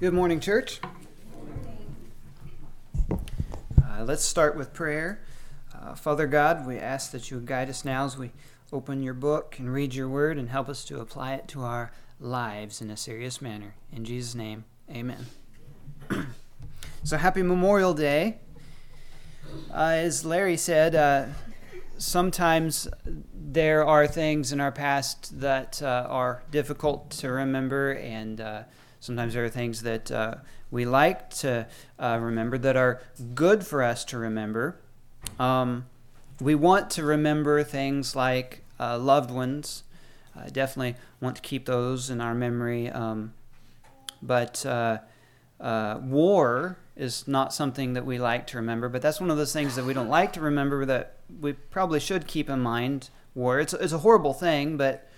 Good morning, church. Uh, let's start with prayer. Uh, Father God, we ask that you guide us now as we open your book and read your word and help us to apply it to our lives in a serious manner. In Jesus' name, amen. so, happy Memorial Day. Uh, as Larry said, uh, sometimes there are things in our past that uh, are difficult to remember, and uh, sometimes there are things that uh, we like to uh, remember that are good for us to remember. Um, we want to remember things like uh, loved ones. I definitely want to keep those in our memory. Um, but uh, war is not something that we like to remember, but that's one of those things that we don't like to remember that we probably should keep in mind. War, it's, it's a horrible thing, but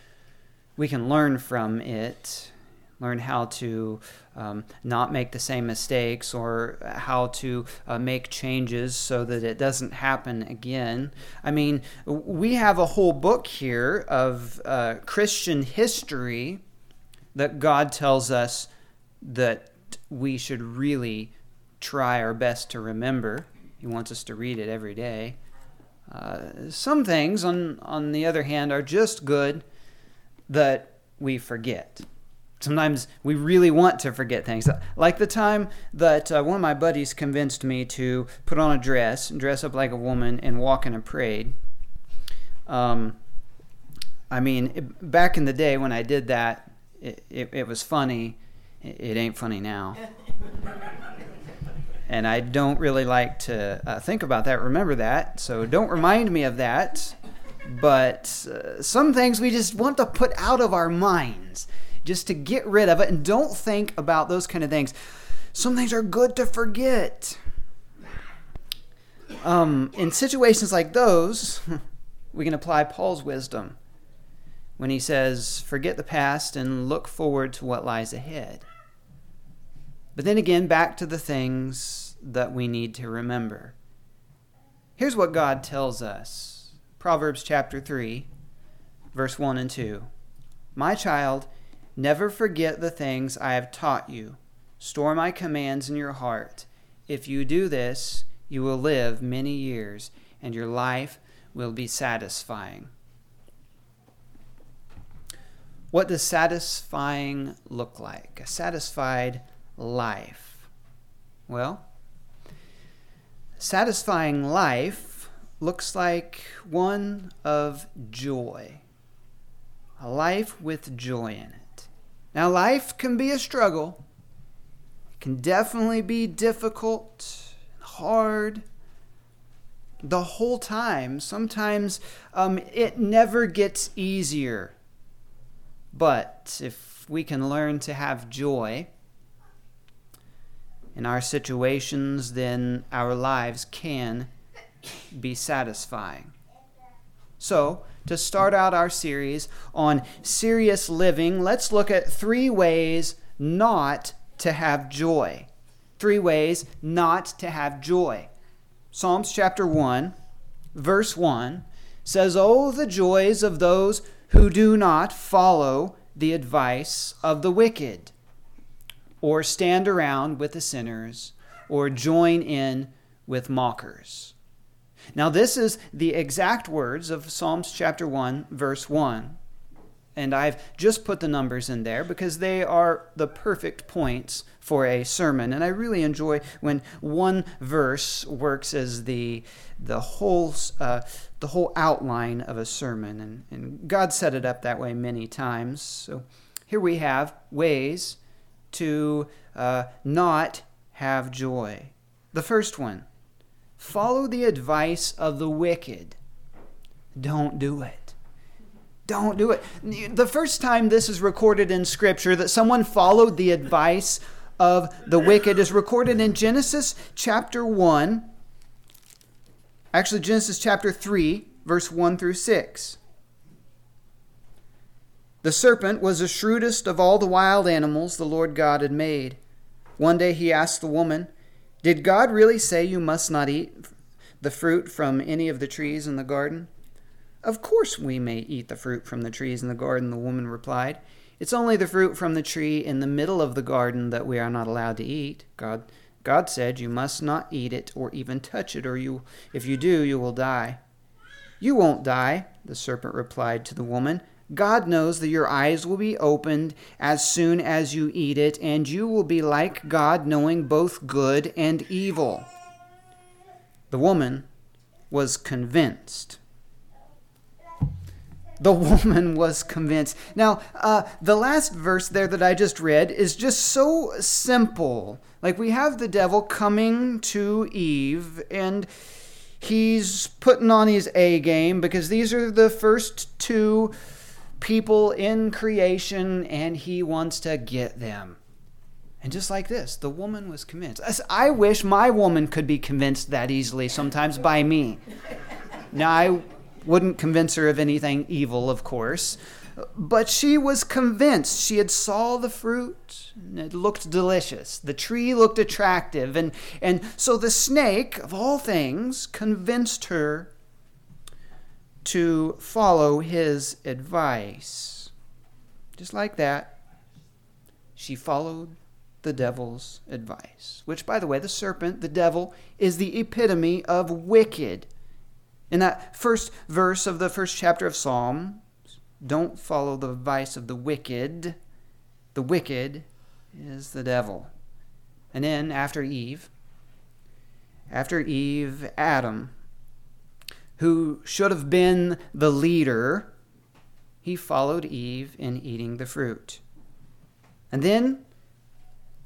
we can learn from it, learn how to um, not make the same mistakes or how to uh, make changes so that it doesn't happen again. I mean, we have a whole book here of uh, Christian history that God tells us that we should really try our best to remember. He wants us to read it every day. Uh, some things, on, on the other hand, are just good that we forget. Sometimes we really want to forget things. Like the time that uh, one of my buddies convinced me to put on a dress and dress up like a woman and walk in a parade. Um, I mean, it, back in the day when I did that, it, it, it was funny. It, it ain't funny now. and I don't really like to uh, think about that, remember that. So don't remind me of that. But uh, some things we just want to put out of our minds, just to get rid of it, and don't think about those kind of things. Some things are good to forget. Um, in situations like those, we can apply Paul's wisdom when he says, Forget the past and look forward to what lies ahead. But then again, back to the things that we need to remember. Here's what God tells us Proverbs chapter 3, verse 1 and 2. My child, never forget the things I have taught you. Store my commands in your heart. If you do this, you will live many years, and your life will be satisfying. What does satisfying look like? A satisfied life? Well, satisfying life looks like one of joy, a life with joy in it. Now, life can be a struggle, it can definitely be difficult, hard. The whole time. Sometimes um, it never gets easier. But if we can learn to have joy, in our situations, then our lives can be satisfying. So, to start out our series on serious living, let's look at three ways not to have joy. Three ways not to have joy. Psalms chapter 1, verse 1 says, Oh, the joys of those who do not follow the advice of the wicked or stand around with the sinners, or join in with mockers. Now, this is the exact words of Psalms chapter 1, verse 1. And I've just put the numbers in there because they are the perfect points for a sermon. And I really enjoy when one verse works as the, the, whole, uh, the whole outline of a sermon. And, and God set it up that way many times. So here we have ways to uh, not have joy. The first one follow the advice of the wicked. Don't do it. Don't do it. The first time this is recorded in Scripture that someone followed the advice of the wicked is recorded in Genesis chapter 1. Actually, Genesis chapter 3, verse 1 through 6. The serpent was the shrewdest of all the wild animals the Lord God had made. One day he asked the woman, Did God really say you must not eat the fruit from any of the trees in the garden? Of course we may eat the fruit from the trees in the garden, the woman replied. It's only the fruit from the tree in the middle of the garden that we are not allowed to eat. God God said, You must not eat it or even touch it, or you if you do, you will die. You won't die, the serpent replied to the woman. God knows that your eyes will be opened as soon as you eat it, and you will be like God, knowing both good and evil. The woman was convinced. The woman was convinced. Now, uh, the last verse there that I just read is just so simple. Like we have the devil coming to Eve, and he's putting on his A game because these are the first two people in creation and he wants to get them. And just like this, the woman was convinced. I wish my woman could be convinced that easily sometimes by me. Now, I wouldn't convince her of anything evil, of course, but she was convinced. She had saw the fruit, and it looked delicious. The tree looked attractive, and, and so the snake, of all things, convinced her to follow his advice. Just like that, she followed the devil's advice. Which, by the way, the serpent, the devil, is the epitome of wicked. In that first verse of the first chapter of Psalm, don't follow the advice of the wicked. The wicked is the devil. And then after Eve, after Eve, Adam, who should have been the leader, he followed Eve in eating the fruit. And then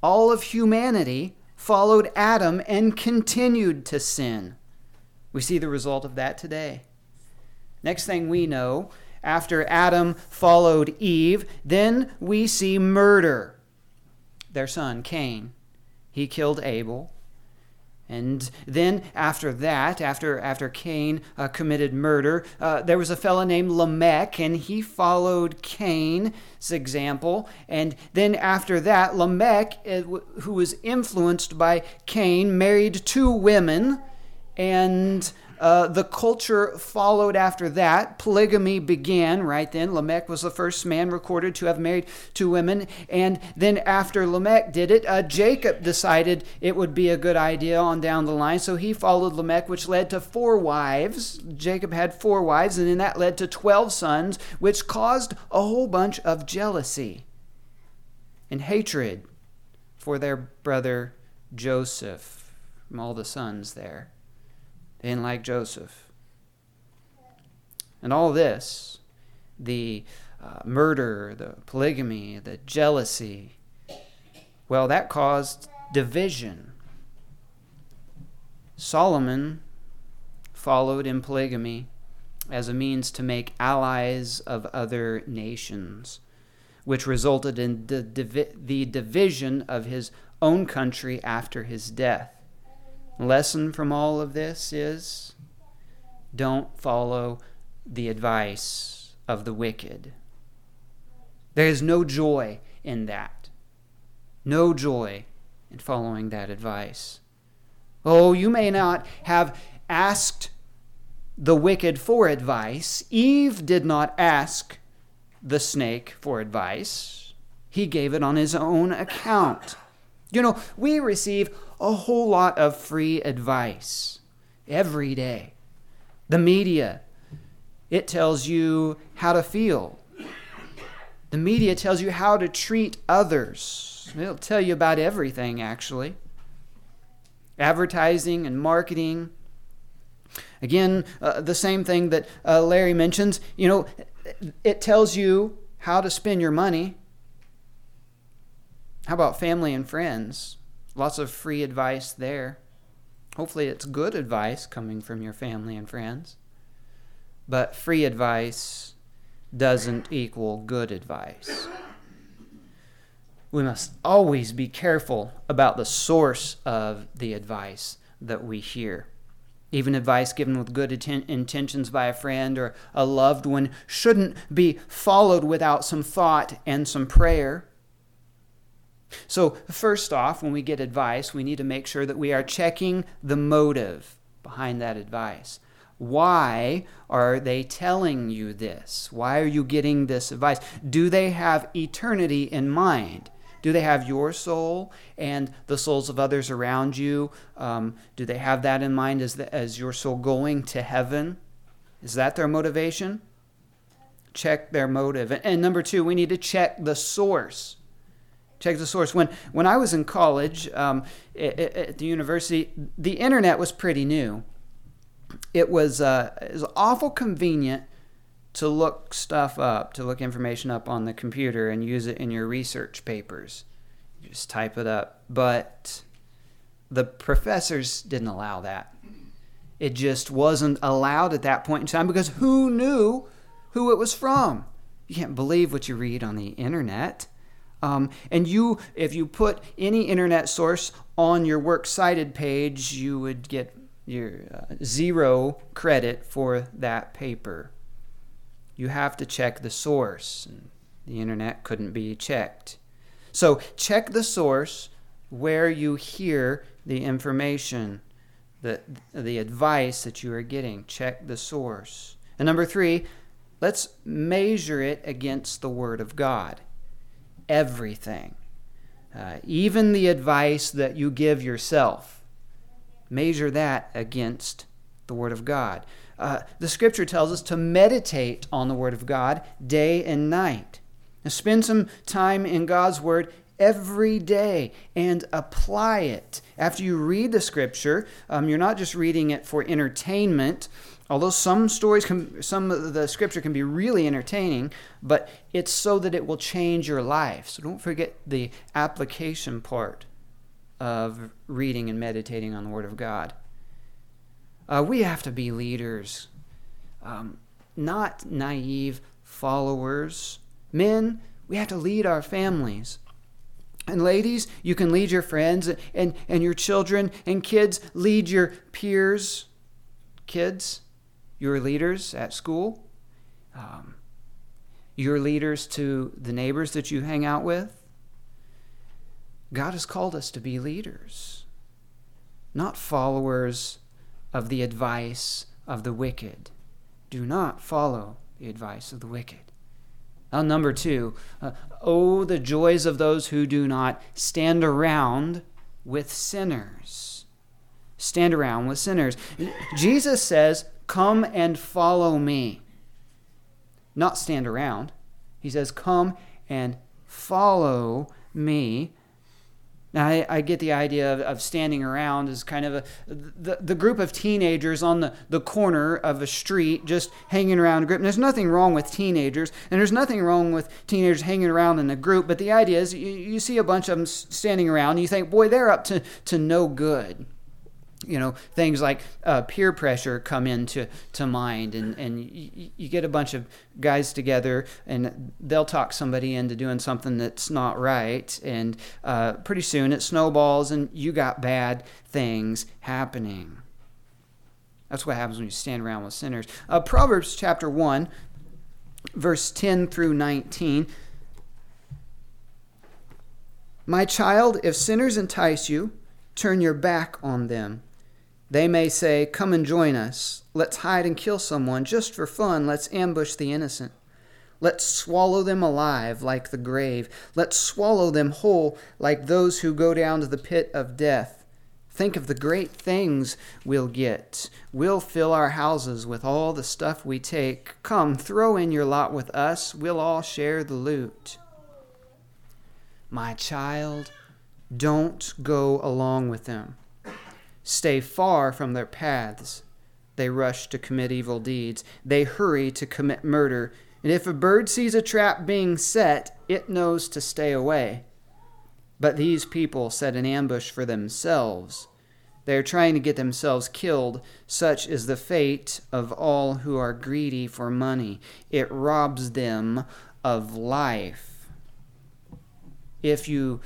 all of humanity followed Adam and continued to sin. We see the result of that today. Next thing we know, after Adam followed Eve, then we see murder. Their son, Cain, he killed Abel. And then after that, after, after Cain uh, committed murder, uh, there was a fellow named Lamech, and he followed Cain's example. And then after that, Lamech, uh, who was influenced by Cain, married two women. And uh, the culture followed after that. Polygamy began right then. Lamech was the first man recorded to have married two women. And then after Lamech did it, uh, Jacob decided it would be a good idea on down the line. So he followed Lamech, which led to four wives. Jacob had four wives, and then that led to 12 sons, which caused a whole bunch of jealousy and hatred for their brother Joseph from all the sons there. Didn't like Joseph. And all this, the uh, murder, the polygamy, the jealousy, well, that caused division. Solomon followed in polygamy as a means to make allies of other nations, which resulted in the division of his own country after his death lesson from all of this is don't follow the advice of the wicked. There is no joy in that. No joy in following that advice. Oh, you may not have asked the wicked for advice. Eve did not ask the snake for advice, he gave it on his own account. You know, we receive a whole lot of free advice every day. The media, it tells you how to feel. The media tells you how to treat others. It'll tell you about everything, actually. Advertising and marketing. Again, uh, the same thing that uh, Larry mentions. You know, it tells you how to spend your money. How about family and friends? Lots of free advice there. Hopefully, it's good advice coming from your family and friends. But free advice doesn't equal good advice. We must always be careful about the source of the advice that we hear. Even advice given with good intentions by a friend or a loved one shouldn't be followed without some thought and some prayer. So, first off, when we get advice, we need to make sure that we are checking the motive behind that advice. Why are they telling you this? Why are you getting this advice? Do they have eternity in mind? Do they have your soul and the souls of others around you? Um, do they have that in mind as, the, as your soul going to heaven? Is that their motivation? Check their motive. And, and number two, we need to check the source. Check the source. When, when I was in college um, at, at the university, the internet was pretty new it was uh, it was awful convenient to look stuff up, to look information up on the computer and use it in your research papers. You just type it up. But the professors didn't allow that. It just wasn't allowed at that point in time because who knew who it was from? You can't believe what you read on the internet. Um, and you, if you put any internet source on your works cited page, you would get your uh, zero credit for that paper. You have to check the source. The internet couldn't be checked. So check the source where you hear the information, the, the advice that you are getting. Check the source. And number three, let's measure it against the Word of God. Everything. Uh, even the advice that you give yourself measure that against the Word of God. Uh, the Scripture tells us to meditate on the Word of God day and night. Now, spend some time in God's Word every day and apply it. After you read the Scripture, um, you're not just reading it for entertainment. Although some stories, can, some of the scripture can be really entertaining, but it's so that it will change your life. So don't forget the application part of reading and meditating on the Word of God. Uh, we have to be leaders, um, not naive followers. Men, we have to lead our families. And ladies, you can lead your friends and, and your children, and kids, lead your peers. Kids, your leaders at school, um, your leaders to the neighbors that you hang out with. God has called us to be leaders, not followers of the advice of the wicked. Do not follow the advice of the wicked. Now, number two, uh, oh, the joys of those who do not stand around with sinners. Stand around with sinners. Jesus says, Come and follow me. Not stand around. He says, Come and follow me. Now, I, I, get the idea of, of, standing around as kind of a, the, the group of teenagers on the, the corner of a street just hanging around a group. And there's nothing wrong with teenagers, and there's nothing wrong with teenagers hanging around in a group, but the idea is you, you see a bunch of them standing around, and you think, boy, they're up to, to no good you know things like uh, peer pressure come into to mind and and you, you, get a bunch of guys together and they'll talk somebody into doing something that's not right and uh, pretty soon it snowballs and you got bad things happening. That's what happens when you stand around with sinners. Uh, proverbs chapter 1 verse 10 through 19 my child if sinners entice you turn your back on them they may say, Come and join us. Let's hide and kill someone just for fun. Let's ambush the innocent. Let's swallow them alive like the grave. Let's swallow them whole like those who go down to the pit of death. Think of the great things we'll get. We'll fill our houses with all the stuff we take. Come, throw in your lot with us. We'll all share the loot. My child, don't go along with them stay far from their paths. They rush to commit evil deeds. They hurry to commit murder. And if a bird sees a trap being set, it knows to stay away. But these people set an ambush for themselves. They are trying to get themselves killed. Such is the fate of all who are greedy for money. It robs them of life. If you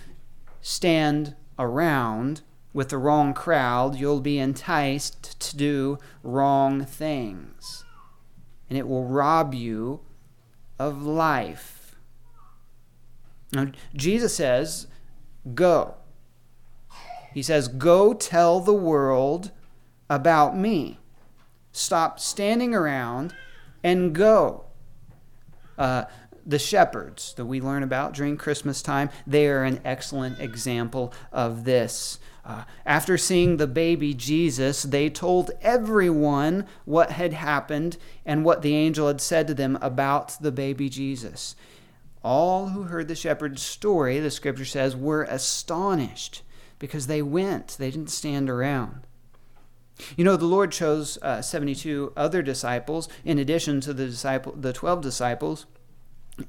stand around with the wrong crowd, you'll be enticed to do wrong things. And it will rob you of life. Now, Jesus says, Go. He says, Go tell the world about me. stop standing around and go. Uh, the shepherds that we learn about during Christmas time, they are an excellent example of this. Uh, after seeing the baby Jesus, they told everyone what had happened and what the angel had said to them about the baby Jesus. All who heard the shepherd's story, the scripture says, were astonished because they went, they didn't stand around. You know, the Lord chose uh, 72 other disciples in addition to the disciple, the 12 disciples,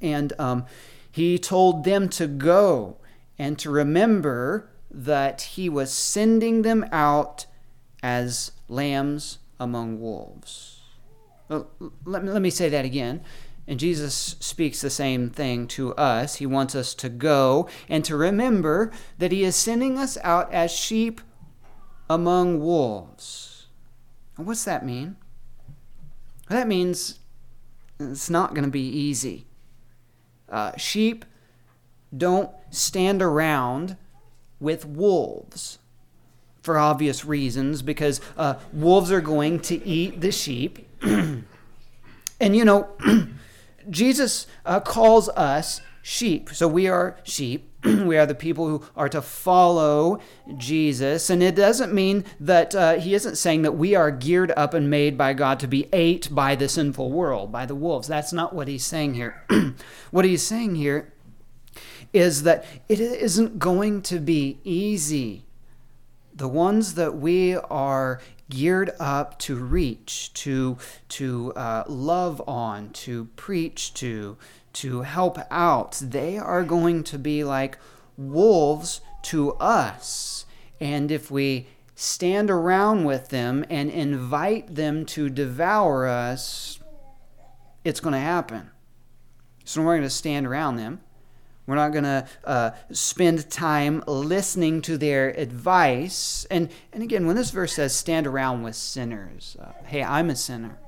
and um, he told them to go and to remember that he was sending them out as lambs among wolves. Well, let, me, let me say that again. And Jesus speaks the same thing to us. He wants us to go and to remember that He is sending us out as sheep among wolves. What's that mean? That means it's not going to be easy. Uh, sheep don't stand around with wolves for obvious reasons because uh, wolves are going to eat the sheep. and you know, Jesus uh, calls us sheep. So we are sheep. we are the people who are to follow Jesus. And it doesn't mean that uh, he isn't saying that we are geared up and made by God to be ate by the sinful world, by the wolves. That's not what he's saying here. what he's saying here is that it isn't going to be easy. The ones that we are geared up to reach, to, to uh, love on, to preach to, to help out, they are going to be like wolves to us. And if we stand around with them and invite them to devour us, it's going to happen. So we're going to stand around them we're not going to uh, spend time listening to their advice. And, and again, when this verse says, stand around with sinners, uh, hey, I'm a sinner.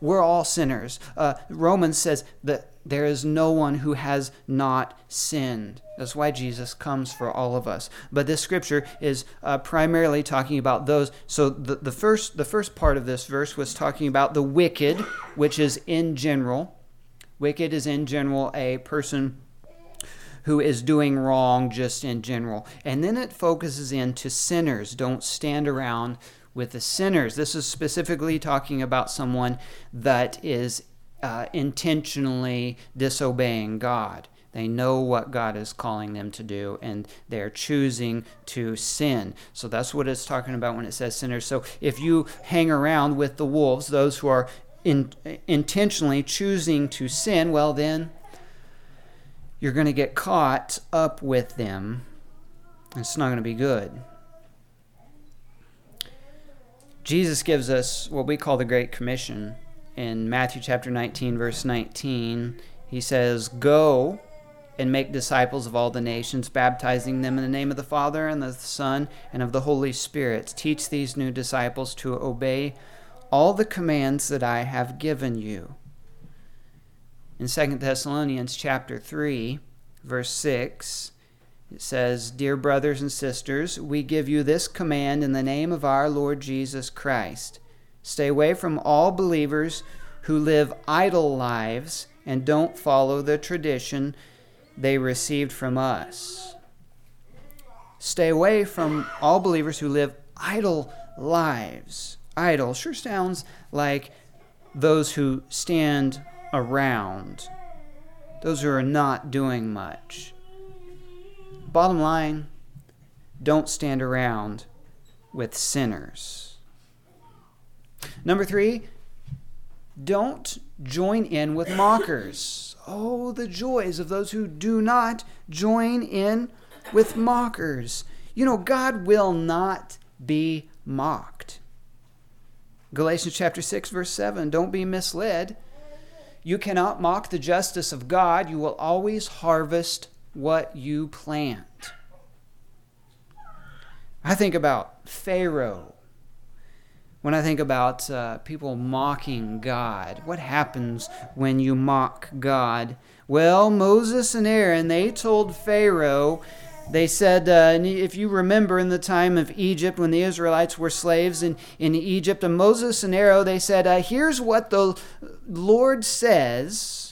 We're all sinners. Uh, Romans says that there is no one who has not sinned. That's why Jesus comes for all of us. But this scripture is uh, primarily talking about those. So the, the first the first part of this verse was talking about the wicked, which is in general. Wicked is in general a person who is doing wrong just in general. And then it focuses into sinners. Don't stand around with the sinners. This is specifically talking about someone that is uh, intentionally disobeying God. They know what God is calling them to do, and they're choosing to sin. So that's what it's talking about when it says sinners. So if you hang around with the wolves, those who are in, intentionally choosing to sin, well, then you're going to get caught up with them. It's not going to be good. Jesus gives us what we call the Great Commission in Matthew chapter 19, verse 19. He says, Go and make disciples of all the nations, baptizing them in the name of the Father and the Son and of the Holy Spirit. Teach these new disciples to obey all the commands that I have given you in 2 Thessalonians chapter 3, verse 6, it says, Dear brothers and sisters, we give you this command in the name of our Lord Jesus Christ. Stay away from all believers who live idle lives and don't follow the tradition they received from us. Stay away from all believers who live idle lives. Idle sure sounds like those who stand around, those who are not doing much. Bottom line, don't stand around with sinners. Number three, don't join in with mockers. Oh, the joys of those who do not join in with mockers. You know, God will not be mocked. Galatians chapter 6 verse 7, don't be misled. You cannot mock the justice of God. You will always harvest what you plant. I think about Pharaoh. When I think about uh, people mocking God, what happens when you mock God? Well, Moses and Aaron, they told Pharaoh They said, uh, if you remember in the time of Egypt when the Israelites were slaves in, in Egypt, and Moses and Aaron, they said, uh, Here's what the Lord says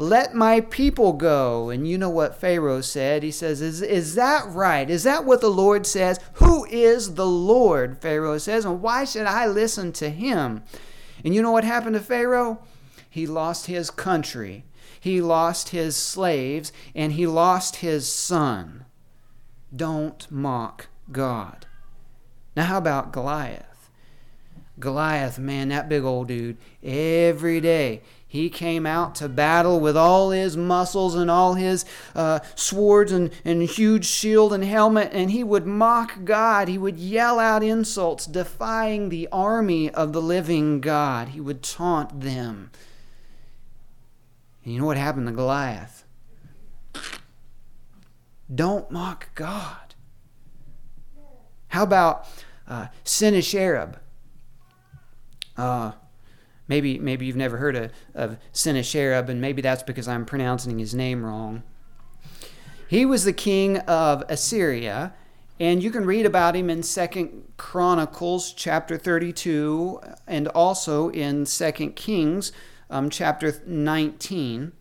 let my people go. And you know what Pharaoh said? He says, Is, is that right? Is that what the Lord says? Who is the Lord? Pharaoh says, and why should I listen to him? And you know what happened to Pharaoh? He lost his country, he lost his slaves, and he lost his son. Don't mock God. Now, how about Goliath? Goliath, man, that big old dude, every day he came out to battle with all his muscles and all his uh, swords and, and huge shield and helmet, and he would mock God. He would yell out insults, defying the army of the living God. He would taunt them. And you know what happened to Goliath? Don't mock God. How about uh, Sennacherib? Uh, Maybe, maybe you've never heard of, of Sennacherib, and maybe that's because I'm pronouncing his name wrong. He was the king of Assyria, and you can read about him in Second Chronicles chapter 32 and also in Second Kings um, chapter 19.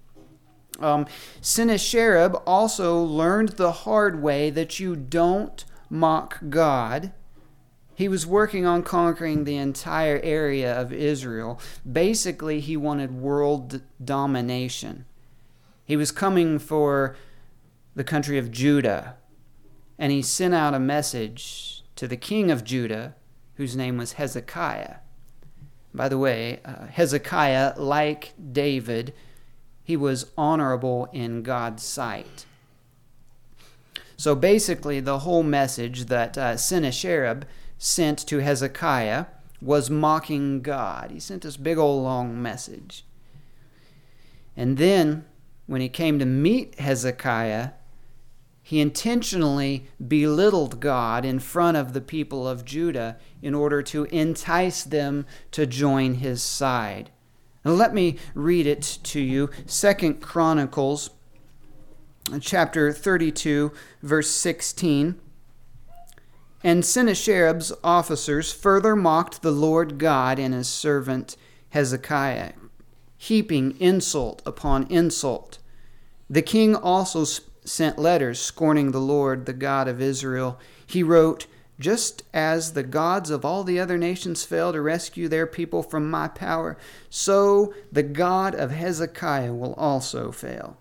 Um, Sennacherib also learned the hard way that you don't mock God he was working on conquering the entire area of Israel. Basically, he wanted world domination. He was coming for the country of Judah, and he sent out a message to the king of Judah, whose name was Hezekiah. By the way, uh, Hezekiah, like David, he was honorable in God's sight. So basically, the whole message that uh, Sennacherib sent to Hezekiah was mocking God. He sent this big old long message. And then, when he came to meet Hezekiah, he intentionally belittled God in front of the people of Judah in order to entice them to join his side. Let me read it to you. Second Chronicles chapter 32 verse 16. And Sennacherib's officers further mocked the Lord God and his servant Hezekiah, heaping insult upon insult. The king also sent letters scorning the Lord, the God of Israel. He wrote, Just as the gods of all the other nations failed to rescue their people from my power, so the God of Hezekiah will also fail.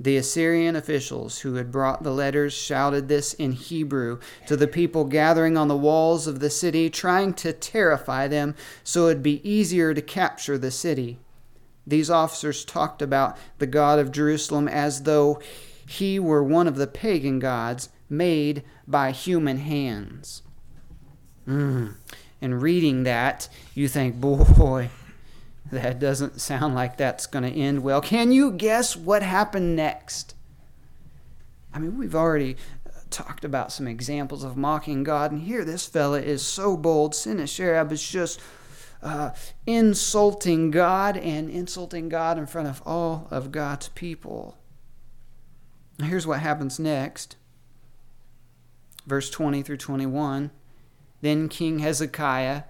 The Assyrian officials who had brought the letters shouted this in Hebrew to the people gathering on the walls of the city, trying to terrify them so it'd be easier to capture the city. These officers talked about the God of Jerusalem as though he were one of the pagan gods made by human hands. Mm. And reading that, you think, boy, that doesn't sound like that's going to end well. Can you guess what happened next? I mean, we've already uh, talked about some examples of mocking God, and here this fella is so bold. Sennacherib is just uh, insulting God and insulting God in front of all of God's people. Here's what happens next. Verse 20 through 21. Then King Hezekiah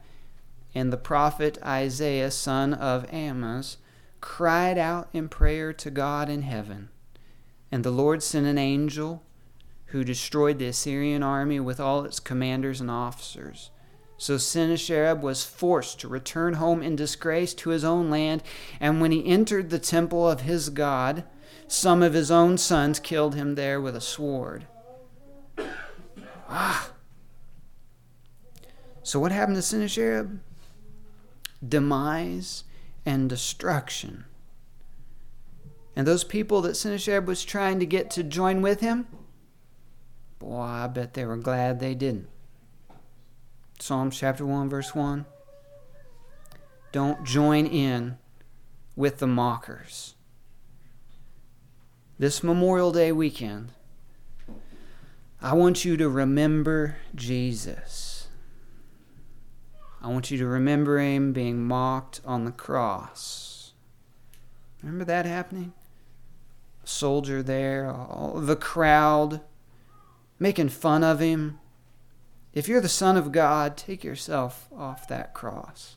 and the prophet Isaiah, son of Amos, cried out in prayer to God in heaven. And the Lord sent an angel who destroyed the Assyrian army with all its commanders and officers. So Sennacherib was forced to return home in disgrace to his own land, and when he entered the temple of his God, some of his own sons killed him there with a sword. Ah! So what happened to Sennacherib? demise, and destruction. And those people that Sennacherib was trying to get to join with him, boy, I bet they were glad they didn't. Psalms chapter 1, verse 1. Don't join in with the mockers. This Memorial Day weekend, I want you to remember Jesus. I want you to remember him being mocked on the cross. Remember that happening? A soldier there, all the crowd making fun of him. If you're the Son of God, take yourself off that cross.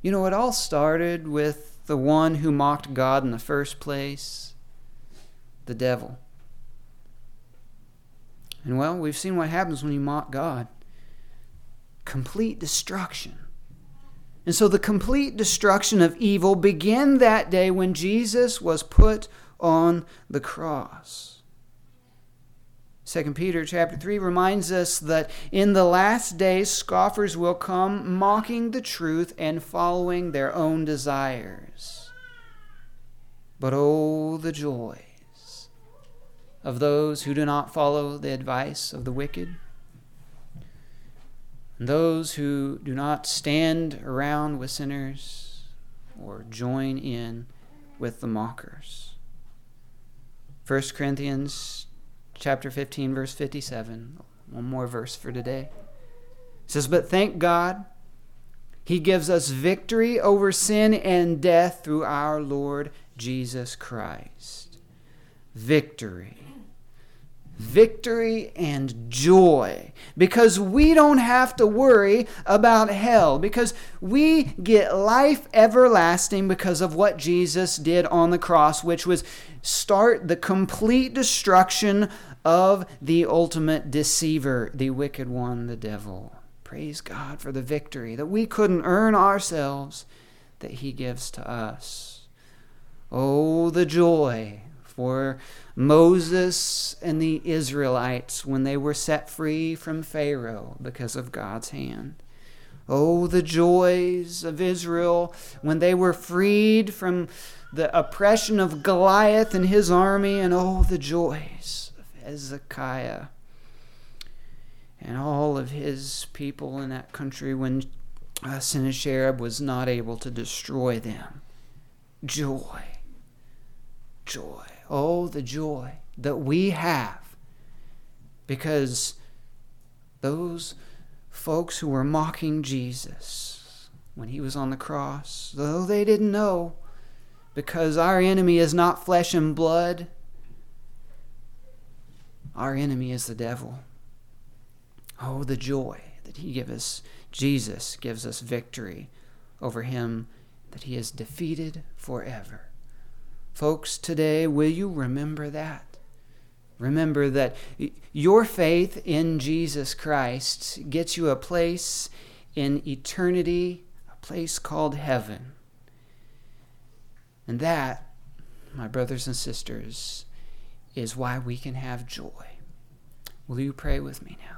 You know, it all started with the one who mocked God in the first place, the devil. And well, we've seen what happens when you mock God complete destruction. And so the complete destruction of evil began that day when Jesus was put on the cross. 2 Peter chapter 3 reminds us that in the last days scoffers will come mocking the truth and following their own desires. But oh, the joys of those who do not follow the advice of the wicked, and those who do not stand around with sinners or join in with the mockers. 1 Corinthians chapter 15, verse 57. One more verse for today. It says, But thank God, He gives us victory over sin and death through our Lord Jesus Christ. Victory. Victory and joy because we don't have to worry about hell because we get life everlasting because of what Jesus did on the cross, which was start the complete destruction of the ultimate deceiver, the wicked one, the devil. Praise God for the victory that we couldn't earn ourselves that He gives to us. Oh, the joy for Moses and the Israelites when they were set free from Pharaoh because of God's hand. Oh, the joys of Israel when they were freed from the oppression of Goliath and his army, and oh, the joys of Hezekiah and all of his people in that country when uh, Sennacherib was not able to destroy them. Joy. Joy. Oh, the joy that we have because those folks who were mocking Jesus when he was on the cross, though they didn't know, because our enemy is not flesh and blood, our enemy is the devil. Oh, the joy that he gives us. Jesus gives us victory over him that he has defeated forever. Folks, today, will you remember that? Remember that your faith in Jesus Christ gets you a place in eternity, a place called heaven. And that, my brothers and sisters, is why we can have joy. Will you pray with me now?